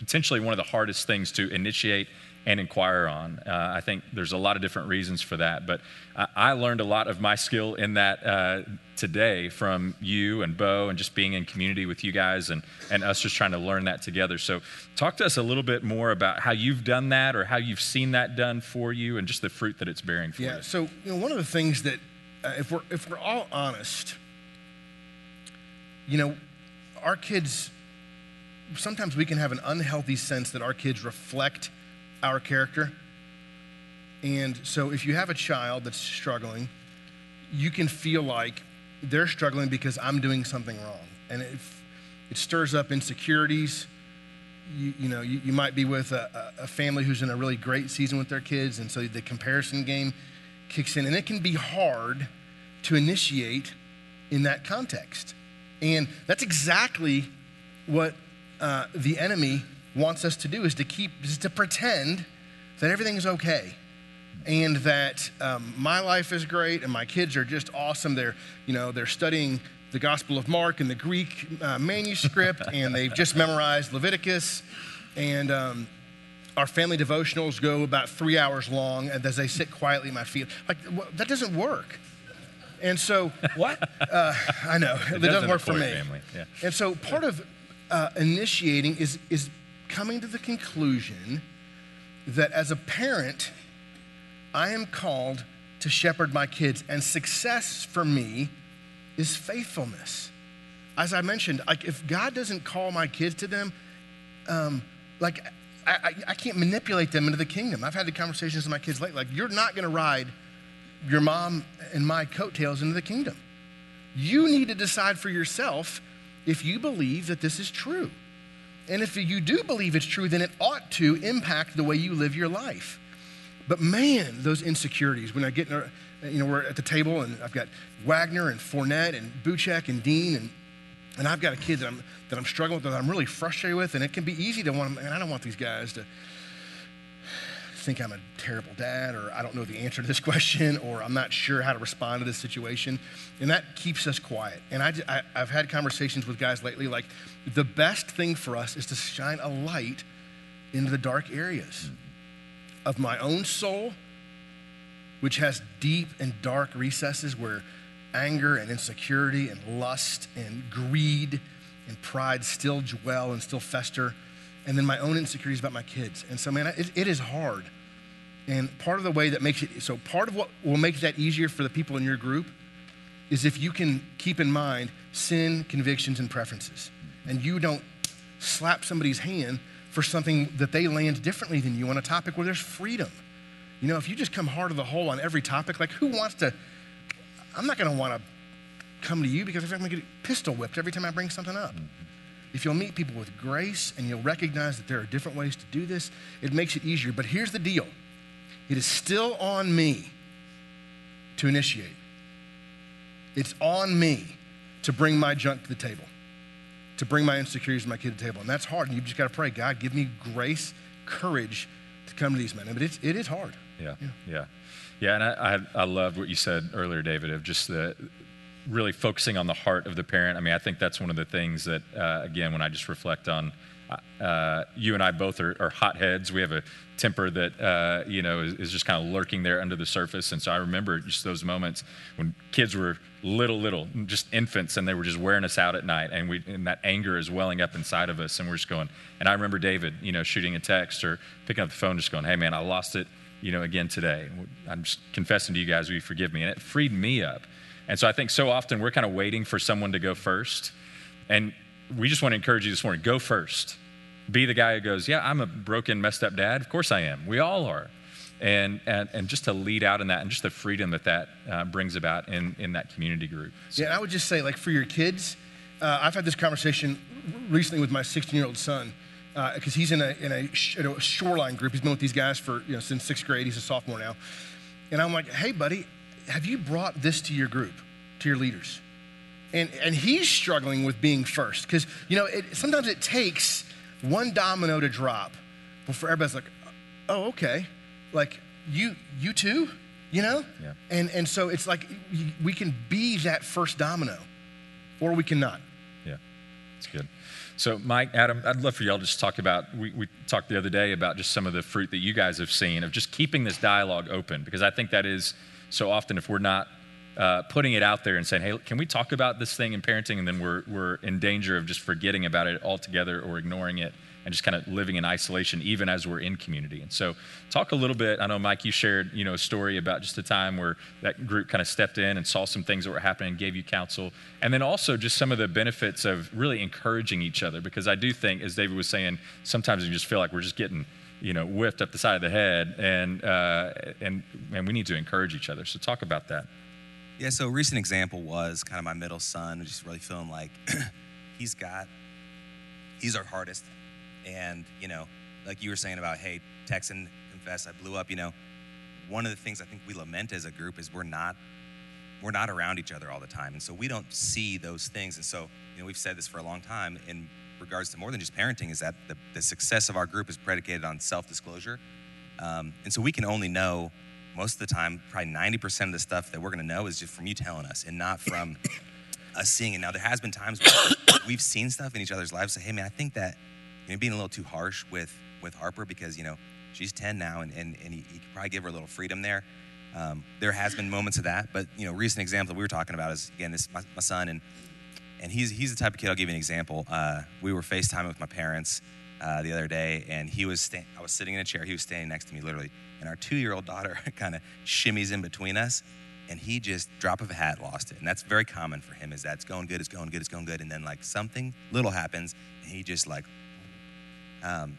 potentially one of the hardest things to initiate and inquire on. Uh, I think there's a lot of different reasons for that, but I, I learned a lot of my skill in that uh, today from you and Bo and just being in community with you guys and, and us just trying to learn that together. So, talk to us a little bit more about how you've done that or how you've seen that done for you and just the fruit that it's bearing for yeah, you. Yeah, so you know, one of the things that, uh, if, we're, if we're all honest, you know, our kids, sometimes we can have an unhealthy sense that our kids reflect our character. And so if you have a child that's struggling, you can feel like they're struggling because I'm doing something wrong. And it, it stirs up insecurities. You, you know, you, you, might be with a, a family who's in a really great season with their kids, and so the comparison game kicks in. And it can be hard to initiate in that context. And that's exactly what uh, the enemy wants us to do is to keep, is to pretend that everything is okay and that um, my life is great and my kids are just awesome. They're, you know, they're studying the Gospel of Mark in the Greek uh, manuscript and they've just memorized Leviticus. And um, our family devotionals go about three hours long and as they sit quietly in my feet. Like, that doesn't work. And so, what? Uh, I know, it, doesn't, doesn't work for me. Yeah. And so, part of uh, initiating is, is coming to the conclusion that as a parent, I am called to shepherd my kids, and success for me is faithfulness. As I mentioned, like if God doesn't call my kids to them, um, like I, I, I, can't manipulate them into the kingdom. I've had the conversations with my kids lately, like you're not going to ride your mom and my coattails into the kingdom. You need to decide for yourself if you believe that this is true. And if you do believe it's true, then it ought to impact the way you live your life. But man, those insecurities, when I get, in a, you know, we're at the table and I've got Wagner and Fournette and Buchek and Dean, and, and I've got a kid that I'm, that I'm struggling with, that I'm really frustrated with, and it can be easy to want, and I don't want these guys to think I'm a terrible dad, or I don't know the answer to this question, or I'm not sure how to respond to this situation. And that keeps us quiet. And I, I, I've had conversations with guys lately like, the best thing for us is to shine a light into the dark areas of my own soul, which has deep and dark recesses where anger and insecurity and lust and greed and pride still dwell and still fester. And then my own insecurities about my kids. And so, man, it, it is hard. And part of the way that makes it so, part of what will make that easier for the people in your group is if you can keep in mind sin, convictions, and preferences. And you don't slap somebody's hand for something that they land differently than you on a topic where there's freedom. You know, if you just come hard to the hole on every topic, like who wants to? I'm not going to want to come to you because I'm going to get pistol whipped every time I bring something up. If you'll meet people with grace and you'll recognize that there are different ways to do this, it makes it easier. But here's the deal it is still on me to initiate. It's on me to bring my junk to the table, to bring my insecurities to my kid to the table. And that's hard. And you've just got to pray, God, give me grace, courage to come to these men. But it's, it is hard. Yeah, yeah. Yeah, yeah and I, I, I loved what you said earlier, David, of just the really focusing on the heart of the parent. I mean, I think that's one of the things that, uh, again, when I just reflect on uh, you and I both are, are hotheads. We have a temper that uh, you know is, is, just kind of lurking there under the surface. And so I remember just those moments when kids were little, little, just infants, and they were just wearing us out at night, and we and that anger is welling up inside of us, and we're just going. And I remember David, you know, shooting a text or picking up the phone, just going, "Hey, man, I lost it." You know, again today. I'm just confessing to you guys, will you forgive me? And it freed me up. And so I think so often we're kind of waiting for someone to go first. And we just want to encourage you this morning go first be the guy who goes, Yeah, I'm a broken, messed up dad. Of course I am. We all are. And, and, and just to lead out in that and just the freedom that that uh, brings about in, in that community group. So. Yeah, I would just say, like, for your kids, uh, I've had this conversation recently with my 16 year old son because uh, he's in a, in, a, in a shoreline group. He's been with these guys for, you know, since sixth grade. He's a sophomore now. And I'm like, Hey, buddy, have you brought this to your group, to your leaders? And, and he's struggling with being first because, you know, it, sometimes it takes one domino to drop before everybody's like, oh, okay. Like, you, you too? You know? Yeah. And, and so it's like we can be that first domino or we cannot. Yeah, it's good. So, Mike, Adam, I'd love for y'all to just talk about. We, we talked the other day about just some of the fruit that you guys have seen of just keeping this dialogue open, because I think that is so often if we're not uh, putting it out there and saying, hey, can we talk about this thing in parenting? And then we're, we're in danger of just forgetting about it altogether or ignoring it and just kind of living in isolation, even as we're in community. And so, talk a little bit. I know, Mike, you shared you know a story about just a time where that group kind of stepped in and saw some things that were happening, gave you counsel, and then also just some of the benefits of really encouraging each other. Because I do think, as David was saying, sometimes you just feel like we're just getting you know whiffed up the side of the head, and uh, and and we need to encourage each other. So, talk about that. Yeah, so a recent example was kind of my middle son, just really feeling like he's got, he's our hardest. And, you know, like you were saying about, hey, text and confess, I blew up, you know, one of the things I think we lament as a group is we're not, we're not around each other all the time. And so we don't see those things. And so, you know, we've said this for a long time in regards to more than just parenting is that the, the success of our group is predicated on self-disclosure. Um, and so we can only know most of the time, probably 90% of the stuff that we're going to know is just from you telling us and not from us seeing it. Now, there has been times where we've seen stuff in each other's lives. Say, hey, man, I think that you know, being a little too harsh with with Harper because you know she's 10 now, and and, and you, you could probably give her a little freedom there. Um, there has been moments of that, but you know, recent example that we were talking about is again this my, my son, and and he's he's the type of kid. I'll give you an example. Uh, we were FaceTiming with my parents uh, the other day, and he was sta- I was sitting in a chair. He was standing next to me, literally and our two year old daughter kind of shimmies in between us and he just drop of a hat lost it and that's very common for him is that it's going good it's going good it's going good and then like something little happens and he just like um,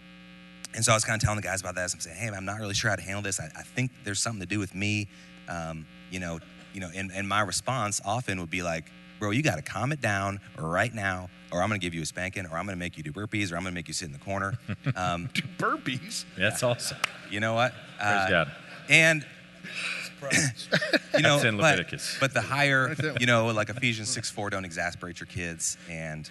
and so i was kind of telling the guys about that i'm saying hey i'm not really sure how to handle this i, I think there's something to do with me um, you know, you know, and, and my response often would be like, bro, you got to calm it down right now, or I'm going to give you a spanking, or I'm going to make you do burpees, or I'm going to make you sit in the corner. Um, Do burpees. That's awesome. you know what? Praise God. And you know, That's in but- Leviticus. But, the higher, you know, like Ephesians 6 4, don't exasperate your kids. And,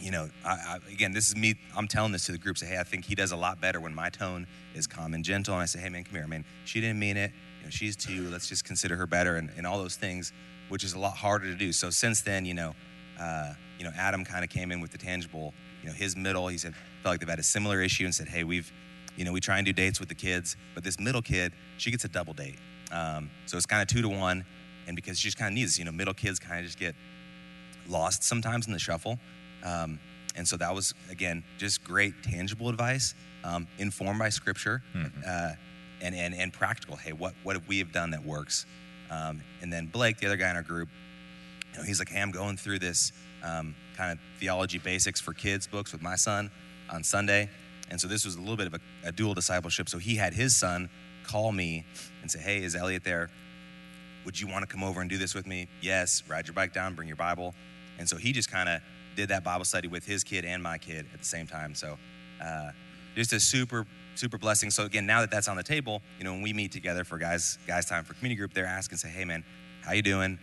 you know, I, I, again, this is me, I'm telling this to the group. Say, hey, I think he does a lot better when my tone is calm and gentle. And I say, hey, man, come here. I mean, she didn't mean it. You know, she's two. Let's just consider her better and, and all those things, which is a lot harder to do. So since then, you know, uh, you know, Adam kind of came in with the tangible, you know, his middle, he said, felt like they've had a similar issue and said, hey, we've, you know, we try and do dates with the kids, but this middle kid, she gets a double date. Um, so it's kind of two to one. And because she just kind of needs, you know, middle kids kind of just get lost sometimes in the shuffle. Um, and so that was, again, just great tangible advice, um, informed by scripture uh, and, and, and practical. Hey, what, what have we have done that works? Um, and then Blake, the other guy in our group, you know, he's like, hey, I'm going through this um, kind of theology basics for kids books with my son on Sunday. And so this was a little bit of a, a dual discipleship. So he had his son call me and say, hey, is Elliot there? Would you want to come over and do this with me? Yes. Ride your bike down, bring your Bible. And so he just kind of did that Bible study with his kid and my kid at the same time. So uh, just a super, super blessing. So again, now that that's on the table, you know, when we meet together for guys, guys time for community group, they're asking, say, hey man, how you doing?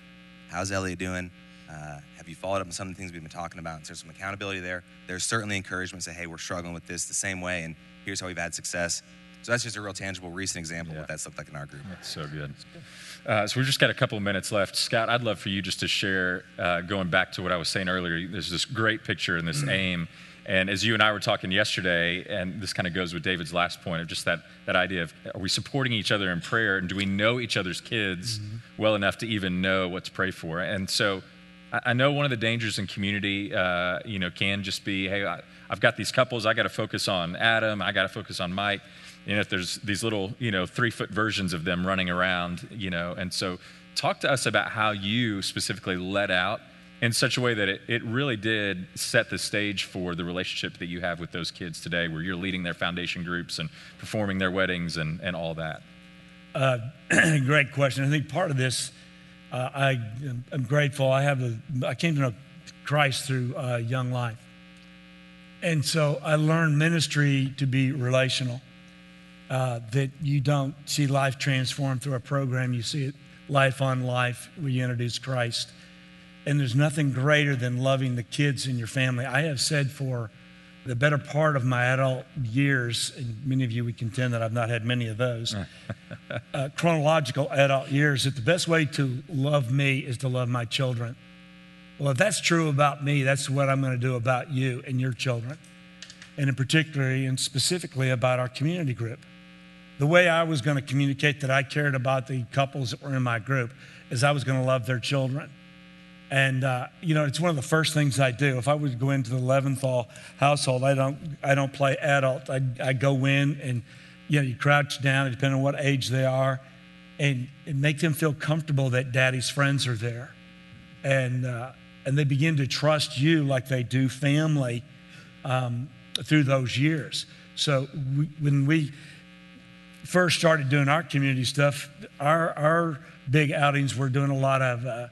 How's Elliot doing? Uh, have you followed up on some of the things we've been talking about? And so there's some accountability there. There's certainly encouragement. Say, hey, we're struggling with this the same way, and here's how we've had success. So that's just a real tangible, recent example of what that's looked like in our group. That's so good. Uh, so we've just got a couple of minutes left. Scott, I'd love for you just to share, uh, going back to what I was saying earlier, there's this great picture and this aim. And as you and I were talking yesterday, and this kind of goes with David's last point of just that, that idea of are we supporting each other in prayer and do we know each other's kids well enough to even know what to pray for? And so I, I know one of the dangers in community, uh, you know, can just be, hey, I, I've got these couples, I got to focus on Adam, I got to focus on Mike. You know, if there's these little, you know, three foot versions of them running around, you know, and so talk to us about how you specifically let out in such a way that it, it really did set the stage for the relationship that you have with those kids today, where you're leading their foundation groups and performing their weddings and, and all that. Great question. I think part of this, uh, I am I'm grateful. I have a, I came to know Christ through uh, Young Life, and so I learned ministry to be relational. Uh, that you don't see life transformed through a program. You see it life on life where you introduce Christ. And there's nothing greater than loving the kids in your family. I have said for the better part of my adult years, and many of you would contend that I've not had many of those, uh, chronological adult years, that the best way to love me is to love my children. Well, if that's true about me, that's what I'm going to do about you and your children, and in particularly and specifically about our community group. The way I was going to communicate that I cared about the couples that were in my group is I was going to love their children. And uh, you know, it's one of the first things I do. If I would go into the Leventhal household, I don't, I don't play adult. I, I go in and, you know, you crouch down, depending on what age they are, and, and make them feel comfortable that daddy's friends are there, and uh, and they begin to trust you like they do family um, through those years. So we, when we first started doing our community stuff, our our big outings were doing a lot of. Uh,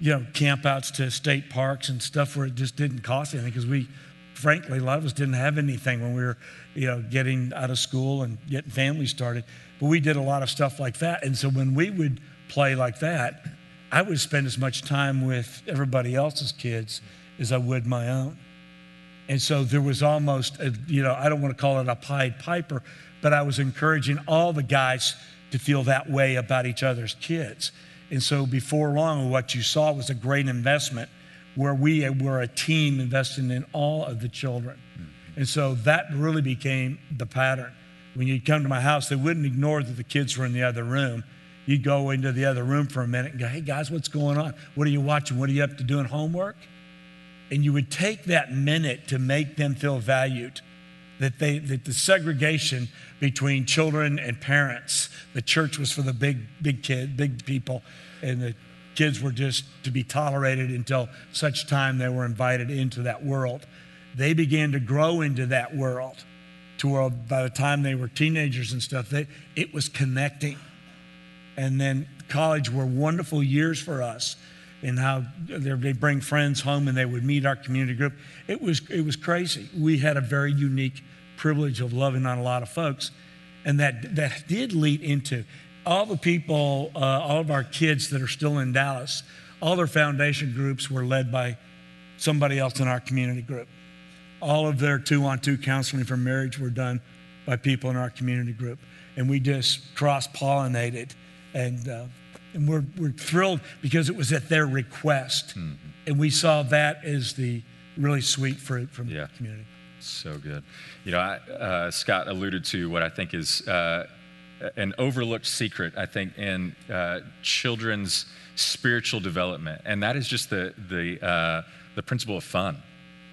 you know, campouts to state parks and stuff where it just didn't cost anything because we, frankly, a lot of us didn't have anything when we were, you know, getting out of school and getting families started. But we did a lot of stuff like that. And so when we would play like that, I would spend as much time with everybody else's kids as I would my own. And so there was almost, a, you know, I don't want to call it a Pied Piper, but I was encouraging all the guys to feel that way about each other's kids. And so before long, what you saw was a great investment where we were a team investing in all of the children. Mm-hmm. And so that really became the pattern. When you'd come to my house, they wouldn't ignore that the kids were in the other room. You'd go into the other room for a minute and go, hey guys, what's going on? What are you watching? What are you up to doing homework? And you would take that minute to make them feel valued. That, they, that the segregation between children and parents, the church was for the big, big kid, big people, and the kids were just to be tolerated until such time they were invited into that world. They began to grow into that world to where by the time they were teenagers and stuff, they, it was connecting. And then college were wonderful years for us and how they bring friends home and they would meet our community group. It was, it was crazy. We had a very unique privilege of loving on a lot of folks. And that, that did lead into all the people, uh, all of our kids that are still in Dallas, all their foundation groups were led by somebody else in our community group. All of their two on two counseling for marriage were done by people in our community group. And we just cross pollinated. And, uh, and we're, we're thrilled because it was at their request. Mm-hmm. And we saw that as the really sweet fruit from yeah. the community. So good. You know, I, uh, Scott alluded to what I think is uh, an overlooked secret, I think, in uh, children's spiritual development, and that is just the the uh, the principle of fun.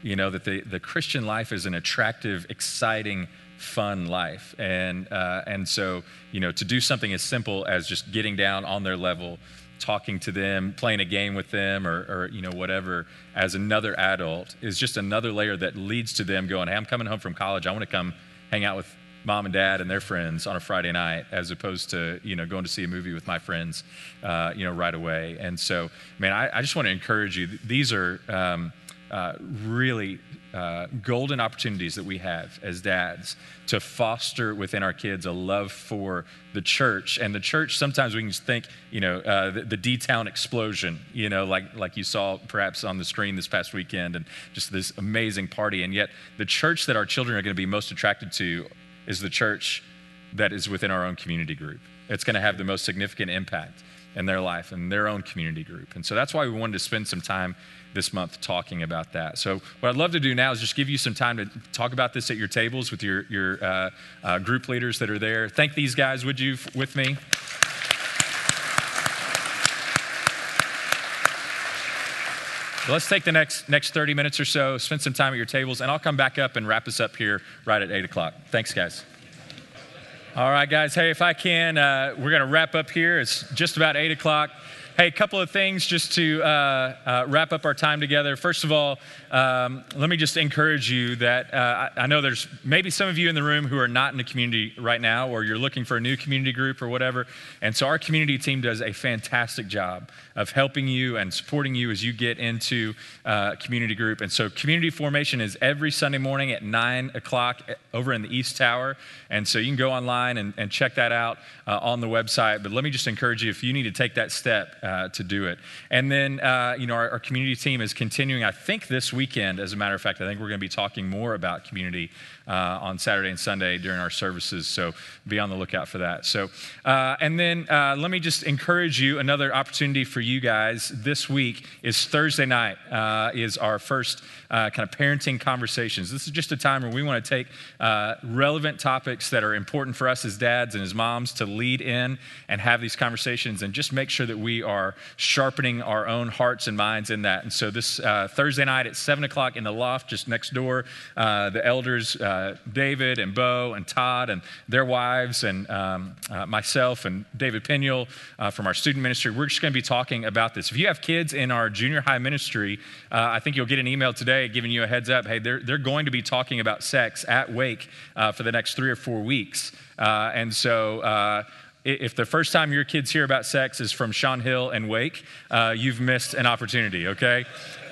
You know that the the Christian life is an attractive, exciting, fun life, and uh, and so you know to do something as simple as just getting down on their level, talking to them, playing a game with them, or, or you know whatever, as another adult is just another layer that leads to them going, "Hey, I'm coming home from college. I want to come hang out with mom and dad and their friends on a Friday night, as opposed to you know going to see a movie with my friends, uh, you know, right away. And so, man, I, I just want to encourage you. These are um, uh, really uh, golden opportunities that we have as dads to foster within our kids a love for the church. And the church, sometimes we can just think, you know, uh, the, the D Town explosion, you know, like, like you saw perhaps on the screen this past weekend, and just this amazing party. And yet, the church that our children are going to be most attracted to is the church that is within our own community group. It's going to have the most significant impact in their life and their own community group. And so that's why we wanted to spend some time this month talking about that. So, what I'd love to do now is just give you some time to talk about this at your tables with your, your uh, uh, group leaders that are there. Thank these guys, would you, with me? Let's take the next, next 30 minutes or so, spend some time at your tables, and I'll come back up and wrap us up here right at 8 o'clock. Thanks, guys. All right, guys. Hey, if I can, uh, we're going to wrap up here. It's just about 8 o'clock. Hey, a couple of things just to uh, uh, wrap up our time together. First of all, um, let me just encourage you that uh, I, I, know there's maybe some of you in the room who are not in a community right now, or you're looking for a new community group or whatever. And so our community team does a fantastic job of helping you and supporting you as you get into uh, community group. And so community formation is every Sunday morning at 9 o'clock over in the East Tower. And so you can go online and, and check that out uh, on the website. But let me just encourage you if you need to take that step uh, to do it. And then, uh, you know, our, our, community team is continuing, I think, this weekend, as a matter of fact. I think we're going to be talking more about community uh, on Saturday and Sunday during our services. So be on the lookout for that. So, uh, and then uh, let me just encourage you another opportunity for you guys this week is Thursday night, uh, is our first uh, kind of parenting conversations. This is just a time where we want to take uh, relevant topics that are important for us as dads and as moms to lead in and have these conversations and just make sure that we are sharpening our own hearts and minds in that. And so this Thursday night at 7 o'clock in the loft just next door, the elders, uh, David and Bo and Todd and their wives and um, uh, myself and David Piniel from our student ministry, we're just going to be talking about this. If you have kids in our junior high ministry, I think you'll get an email today giving you a heads up hey, they're, they're going to be talking about sex at Wake uh, for the next three or four weeks. Uh, and so, uh, if the first time your kids hear about sex is from Sean Hill and Wake, uh, you've missed an opportunity, okay?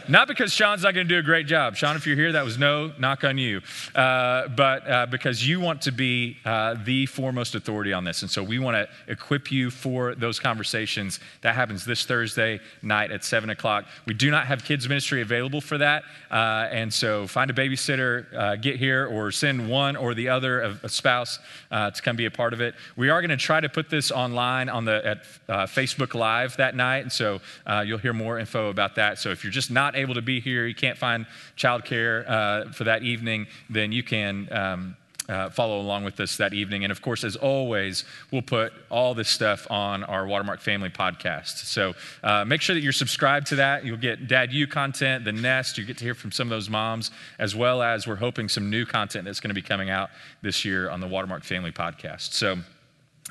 Not because Sean's not going to do a great job. Sean, if you're here, that was no knock on you. Uh, but uh, because you want to be uh, the foremost authority on this. And so we want to equip you for those conversations. That happens this Thursday night at 7 o'clock. We do not have kids' ministry available for that. Uh, and so find a babysitter, uh, get here, or send one or the other, a, a spouse, uh, to come be a part of it. We are going to try to put this online on the, at Facebook Live that night. And so you'll hear more info about that. So if you're just not able to be here, you can't find childcare uh, for that evening, then you can. Um, uh, follow along with us that evening. And of course, as always, we'll put all this stuff on our Watermark Family podcast. So uh, make sure that you're subscribed to that. You'll get DadU content, the Nest. You get to hear from some of those moms, as well as we're hoping some new content that's going to be coming out this year on the Watermark Family podcast. So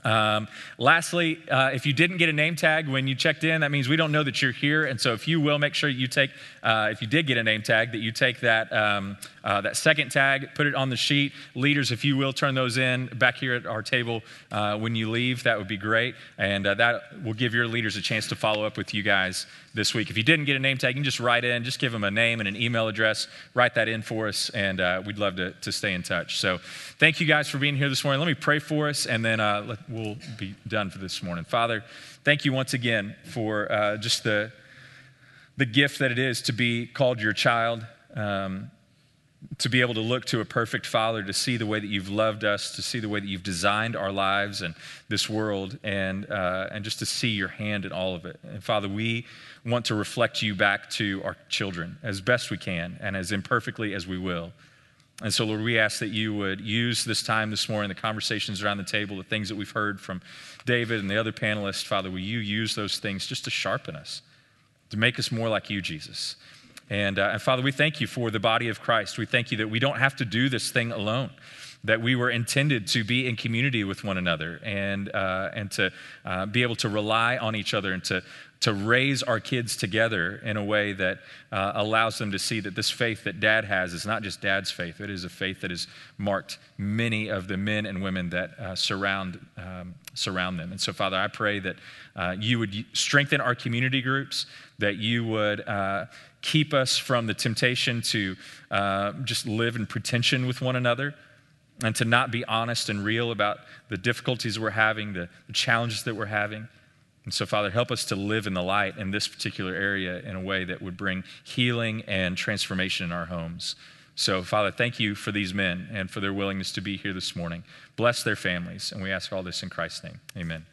Um, lastly, uh, if you didn't get a name tag when you checked in, that means we don't know that you're here. And so, if you will, make sure you take, uh, if you did get a name tag, that you take that um, uh, that second tag, put it on the sheet. Leaders, if you will, turn those in back here at our table uh, when you leave. That would be great, and uh, that will give your leaders a chance to follow up with you guys this week. If you didn't get a name tag, you can just write in, just give them a name and an email address, write that in for us, and uh, we'd love to, to stay in touch. So, thank you guys for being here this morning. Let me pray for us, and then let, we'll be done for this morning. Father, thank you once again for uh, just the, the gift that it is to be called your child, um, to be able to look to a perfect Father, to see the way that you've loved us, to see the way that you've designed our lives and this world, and, uh, and just to see your hand in all of it. And Father, we want to reflect you back to our children as best we can and as imperfectly as we will. And so, Lord, we ask that you would use this time this morning, the conversations around the table, the things that we've heard from David and the other panelists. Father, will you use those things just to sharpen us, to make us more like you, Jesus? And, uh, and Father, we thank you for the body of Christ. We thank you that we don't have to do this thing alone that we were intended to be in community with one another and, uh, and to uh, be able to rely on each other and to, to raise our kids together in a way that uh, allows them to see that this faith that dad has is not just dad's faith, it is a faith that has marked many of the men and women that uh, surround, um, surround them. And so, Father, I pray that uh, you would strengthen our community groups, that you would uh, keep us from the temptation to uh, just live in pretension with one another and to not be honest and real about the difficulties we're having, the, the challenges that we're having. And so, Father, help us to live in the light in this particular area in a way that would bring healing and transformation in our homes. So, Father, thank you for these men and for their willingness to be here this morning. Bless their families. And we ask all this in Christ's name. Amen.